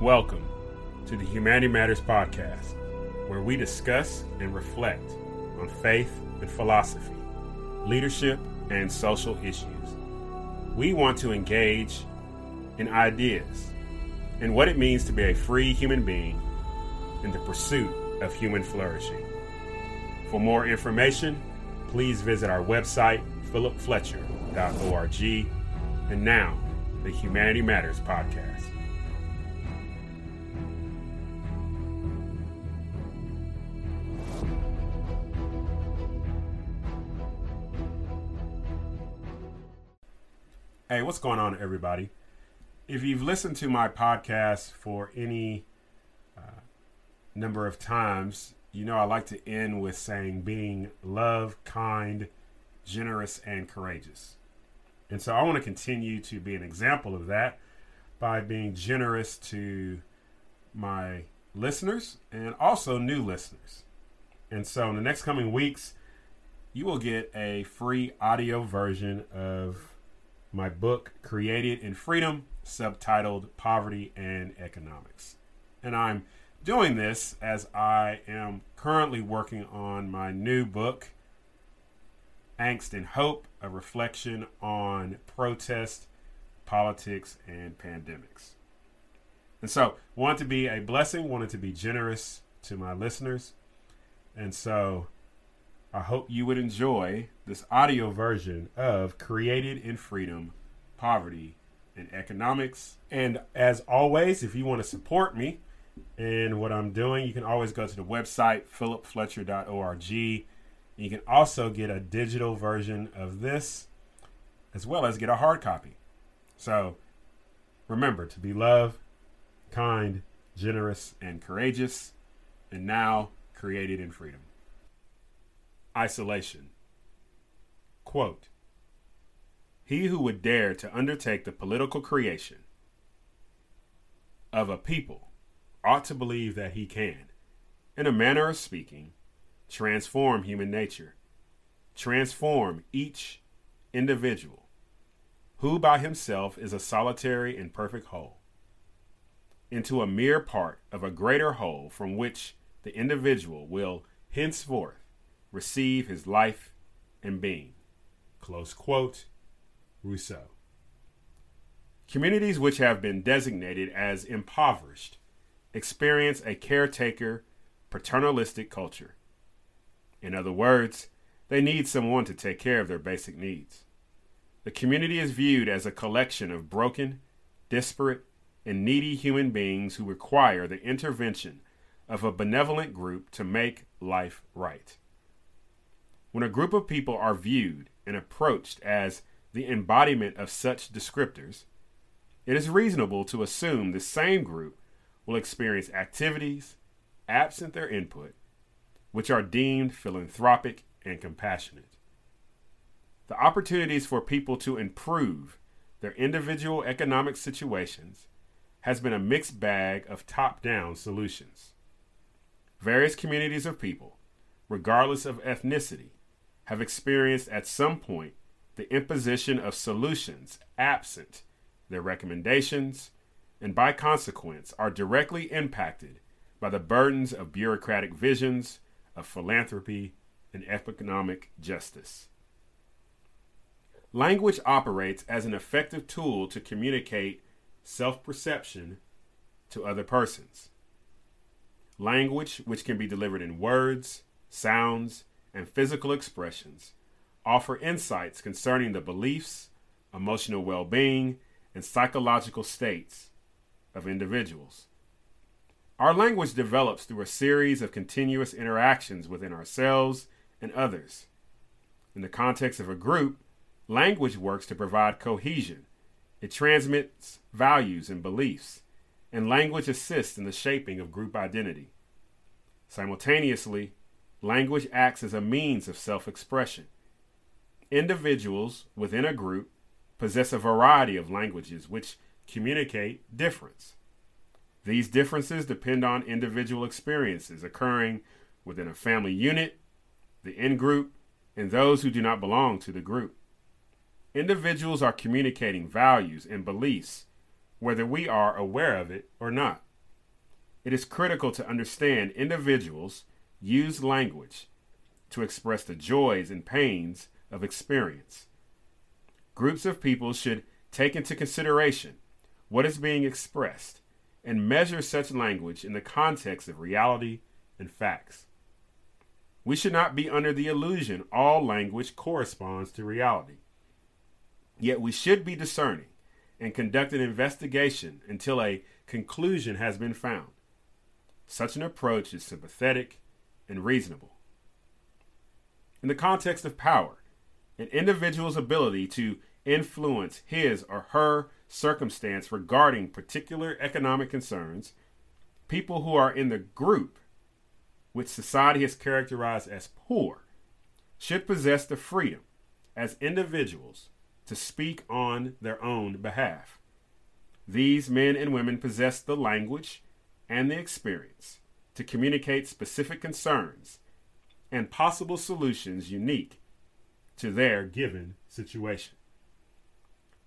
Welcome to the Humanity Matters podcast, where we discuss and reflect on faith and philosophy, leadership, and social issues. We want to engage in ideas and what it means to be a free human being in the pursuit of human flourishing. For more information, please visit our website, philipfletcher.org. And now, the Humanity Matters podcast. Hey, what's going on, everybody? If you've listened to my podcast for any uh, number of times, you know I like to end with saying being love, kind, generous, and courageous. And so I want to continue to be an example of that by being generous to my listeners and also new listeners. And so in the next coming weeks, you will get a free audio version of my book, Created in Freedom, subtitled Poverty and Economics. And I'm doing this as I am currently working on my new book, Angst and Hope, a reflection on protest, politics, and pandemics. And so, wanted to be a blessing, wanted to be generous to my listeners. And so, I hope you would enjoy this audio version of Created in Freedom, Poverty, and Economics. And as always, if you want to support me and what I'm doing, you can always go to the website, philipfletcher.org. You can also get a digital version of this as well as get a hard copy. So remember to be love, kind, generous, and courageous, and now created in freedom isolation. Quote He who would dare to undertake the political creation of a people ought to believe that he can, in a manner of speaking, transform human nature, transform each individual, who by himself is a solitary and perfect whole, into a mere part of a greater whole from which the individual will henceforth receive his life and being. Close quote, Rousseau. Communities which have been designated as impoverished experience a caretaker, paternalistic culture. In other words, they need someone to take care of their basic needs. The community is viewed as a collection of broken, disparate, and needy human beings who require the intervention of a benevolent group to make life right. When a group of people are viewed and approached as the embodiment of such descriptors, it is reasonable to assume the same group will experience activities, absent their input, which are deemed philanthropic and compassionate. The opportunities for people to improve their individual economic situations has been a mixed bag of top down solutions. Various communities of people, regardless of ethnicity, have experienced at some point the imposition of solutions absent their recommendations, and by consequence are directly impacted by the burdens of bureaucratic visions of philanthropy and economic justice. Language operates as an effective tool to communicate self perception to other persons. Language, which can be delivered in words, sounds, and physical expressions offer insights concerning the beliefs, emotional well being, and psychological states of individuals. Our language develops through a series of continuous interactions within ourselves and others. In the context of a group, language works to provide cohesion. It transmits values and beliefs, and language assists in the shaping of group identity. Simultaneously, language acts as a means of self expression. Individuals within a group possess a variety of languages which communicate difference. These differences depend on individual experiences occurring within a family unit, the in group, and those who do not belong to the group. Individuals are communicating values and beliefs, whether we are aware of it or not. it is critical to understand individuals use language to express the joys and pains of experience. Groups of people should take into consideration what is being expressed and measure such language in the context of reality and facts. We should not be under the illusion all language corresponds to reality. Yet we should be discerning and conduct an investigation until a conclusion has been found. Such an approach is sympathetic and reasonable. In the context of power, an individual's ability to influence his or her circumstance regarding particular economic concerns, people who are in the group which society has characterized as poor should possess the freedom as individuals to speak on their own behalf. These men and women possess the language and the experience to communicate specific concerns and possible solutions unique to their given situation.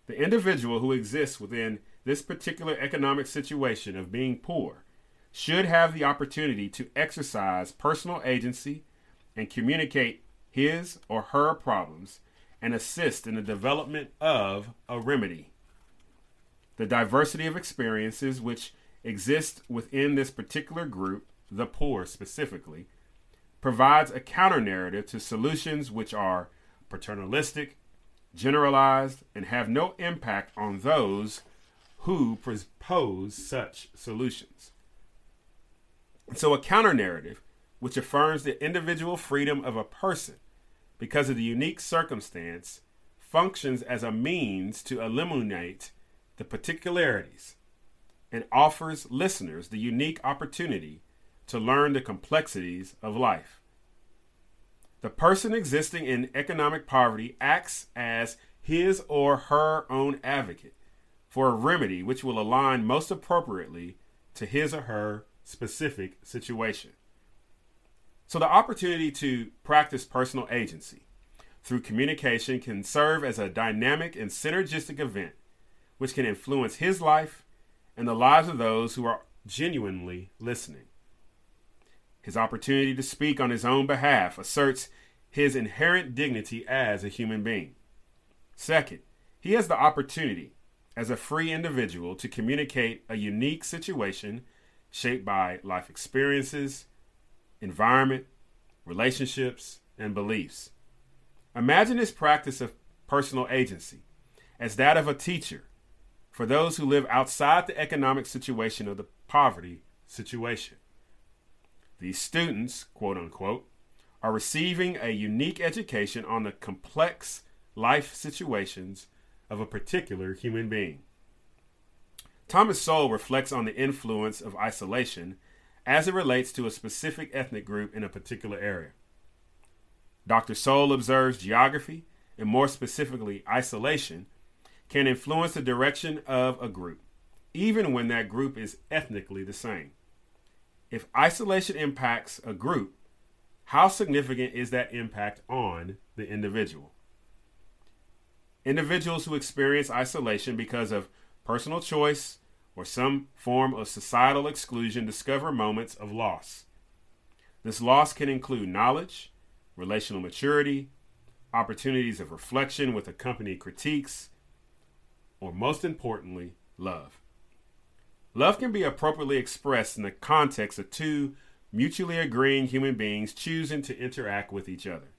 The individual who exists within this particular economic situation of being poor should have the opportunity to exercise personal agency and communicate his or her problems and assist in the development of a remedy. The diversity of experiences which exist within this particular group, the poor specifically, provides a counter narrative to solutions which are paternalistic, generalized, and have no impact on those who propose such solutions. So, a counter narrative which affirms the individual freedom of a person because of the unique circumstance, functions as a means to eliminate the particularities and offers listeners the unique opportunity to learn the complexities of life. The person existing in economic poverty acts as his or her own advocate for a remedy which will align most appropriately to his or her specific situation. So, the opportunity to practice personal agency through communication can serve as a dynamic and synergistic event which can influence his life and the lives of those who are genuinely listening. His opportunity to speak on his own behalf asserts his inherent dignity as a human being. Second, he has the opportunity as a free individual to communicate a unique situation shaped by life experiences, environment, relationships, and beliefs. Imagine this practice of personal agency as that of a teacher for those who live outside the economic situation of the poverty situation. These students, quote unquote, are receiving a unique education on the complex life situations of a particular human being. Thomas Sowell reflects on the influence of isolation as it relates to a specific ethnic group in a particular area. Dr. Sowell observes geography, and more specifically, isolation, can influence the direction of a group, even when that group is ethnically the same. If isolation impacts a group, how significant is that impact on the individual? Individuals who experience isolation because of personal choice or some form of societal exclusion discover moments of loss. This loss can include knowledge, relational maturity, opportunities of reflection with accompanied critiques, or most importantly, love. Love can be appropriately expressed in the context of two mutually agreeing human beings choosing to interact with each other.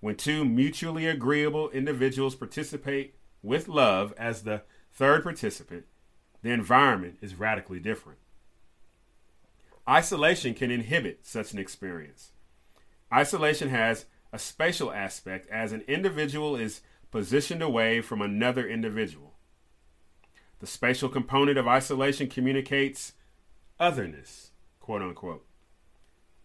When two mutually agreeable individuals participate with love as the third participant, the environment is radically different. Isolation can inhibit such an experience. Isolation has a spatial aspect as an individual is positioned away from another individual. The spatial component of isolation communicates otherness, quote unquote.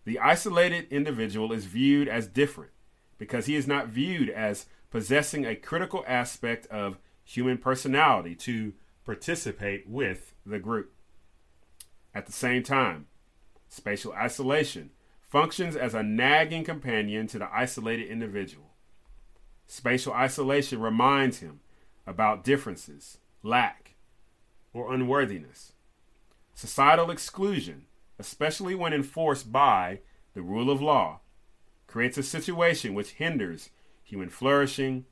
The isolated individual is viewed as different because he is not viewed as possessing a critical aspect of human personality to participate with the group. At the same time, spatial isolation functions as a nagging companion to the isolated individual. Spatial isolation reminds him about differences, lack, or unworthiness. Societal exclusion, especially when enforced by the rule of law, creates a situation which hinders human flourishing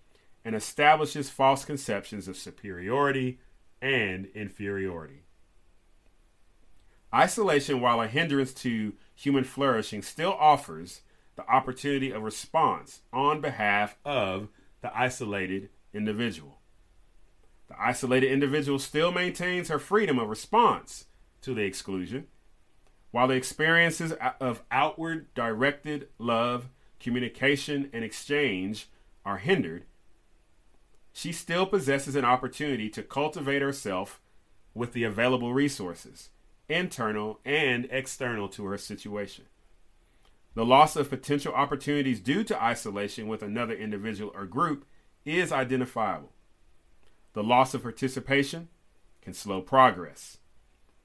and establishes false conceptions of superiority and inferiority. Isolation, while a hindrance to human flourishing, still offers the opportunity of response on behalf of the isolated individual. The isolated individual still maintains her freedom of response to the exclusion, while the experiences of outward directed love, communication, and exchange are hindered. She still possesses an opportunity to cultivate herself with the available resources, internal and external to her situation. The loss of potential opportunities due to isolation with another individual or group is identifiable. The loss of participation can slow progress.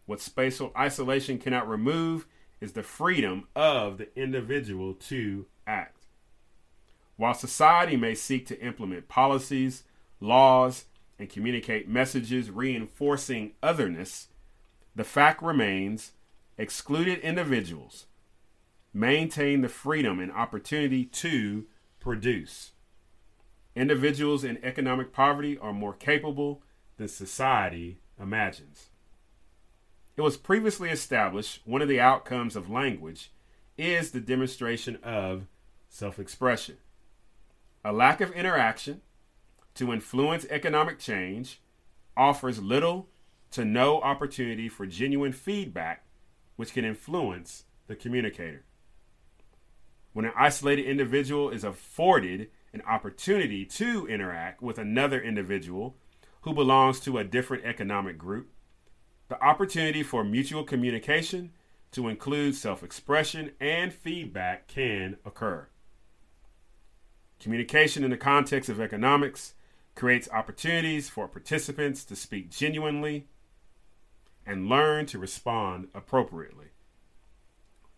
What spatial isolation cannot remove is the freedom of the individual to act. While society may seek to implement policies, laws, and communicate messages reinforcing otherness, the fact remains excluded individuals maintain the freedom and opportunity to produce. Individuals in economic poverty are more capable than society imagines. It was previously established one of the outcomes of language is the demonstration of self expression. A lack of interaction to influence economic change offers little to no opportunity for genuine feedback, which can influence the communicator. When an isolated individual is afforded an opportunity to interact with another individual who belongs to a different economic group, the opportunity for mutual communication to include self expression and feedback can occur. Communication in the context of economics creates opportunities for participants to speak genuinely and learn to respond appropriately.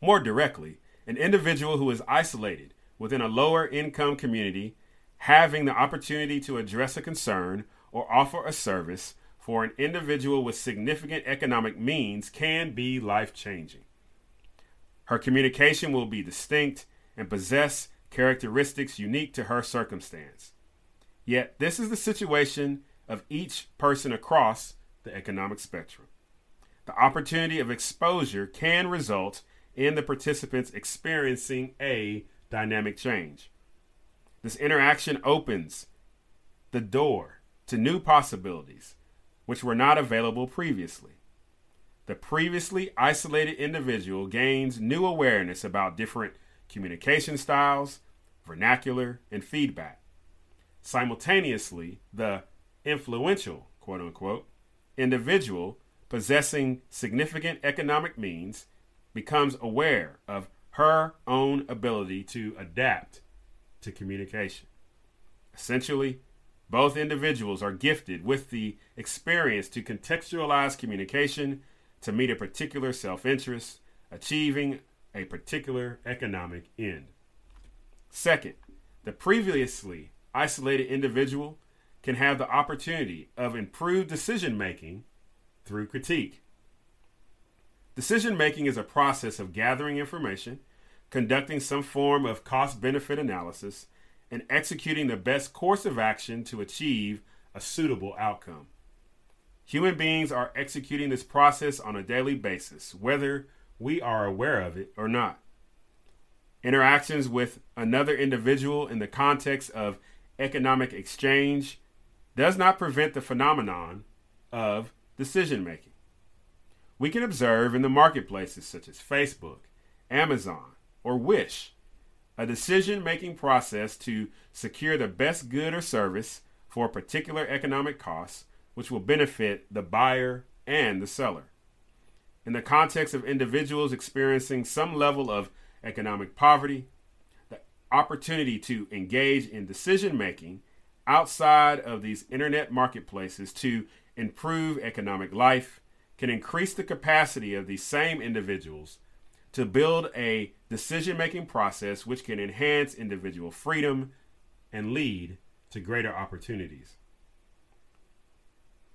More directly, an individual who is isolated within a lower income community having the opportunity to address a concern or offer a service for an individual with significant economic means can be life changing. Her communication will be distinct and possess characteristics unique to her circumstance. Yet, this is the situation of each person across the economic spectrum. The opportunity of exposure can result in the participants experiencing a dynamic change. This interaction opens the door to new possibilities which were not available previously. The previously isolated individual gains new awareness about different communication styles, vernacular, and feedback. Simultaneously, the influential, quote unquote, individual possessing significant economic means becomes aware of her own ability to adapt to communication. Essentially, both individuals are gifted with the experience to contextualize communication to meet a particular self interest, achieving a particular economic end. Second, the previously isolated individual can have the opportunity of improved decision making through critique. Decision making is a process of gathering information, conducting some form of cost benefit analysis, and executing the best course of action to achieve a suitable outcome. Human beings are executing this process on a daily basis, whether we are aware of it or not. Interactions with another individual in the context of economic exchange does not prevent the phenomenon of decision making we can observe in the marketplaces such as Facebook, Amazon, or Wish a decision making process to secure the best good or service for a particular economic cost, which will benefit the buyer and the seller. In the context of individuals experiencing some level of economic poverty, the opportunity to engage in decision making outside of these internet marketplaces to improve economic life can increase the capacity of these same individuals to build a decision making process which can enhance individual freedom and lead to greater opportunities.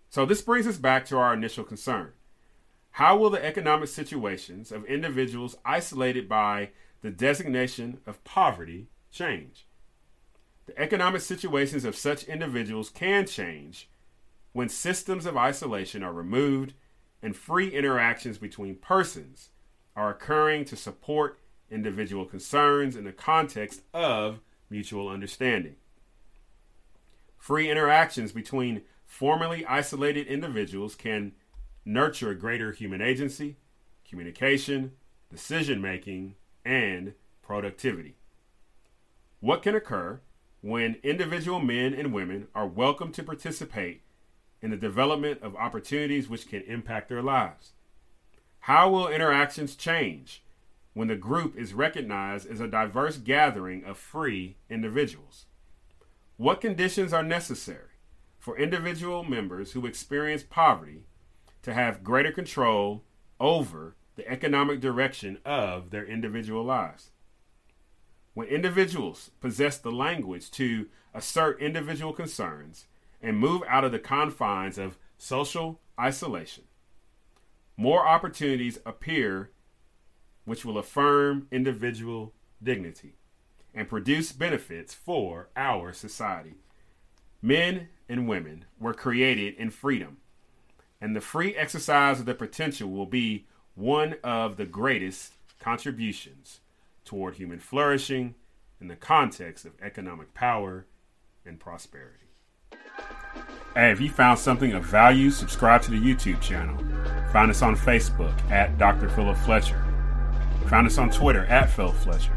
So, this brings us back to our initial concern. How will the economic situations of individuals isolated by the designation of poverty change? The economic situations of such individuals can change when systems of isolation are removed and free interactions between persons are occurring to support individual concerns in the context of mutual understanding. Free interactions between formerly isolated individuals can nurture greater human agency, communication, decision making, and productivity. What can occur when individual men and women are welcome to participate in the development of opportunities which can impact their lives? How will interactions change when the group is recognized as a diverse gathering of free individuals? What conditions are necessary for individual members who experience poverty to have greater control over the economic direction of their individual lives? When individuals possess the language to assert individual concerns and move out of the confines of social isolation, more opportunities appear which will affirm individual dignity and produce benefits for our society. Men and women were created in freedom, and the free exercise of their potential will be one of the greatest contributions toward human flourishing in the context of economic power and prosperity. Hey, if you found something of value, subscribe to the YouTube channel. Find us on Facebook at Dr. Philip Fletcher. Find us on Twitter at Phil Fletcher.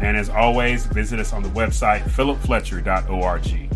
And as always, visit us on the website philipfletcher.org.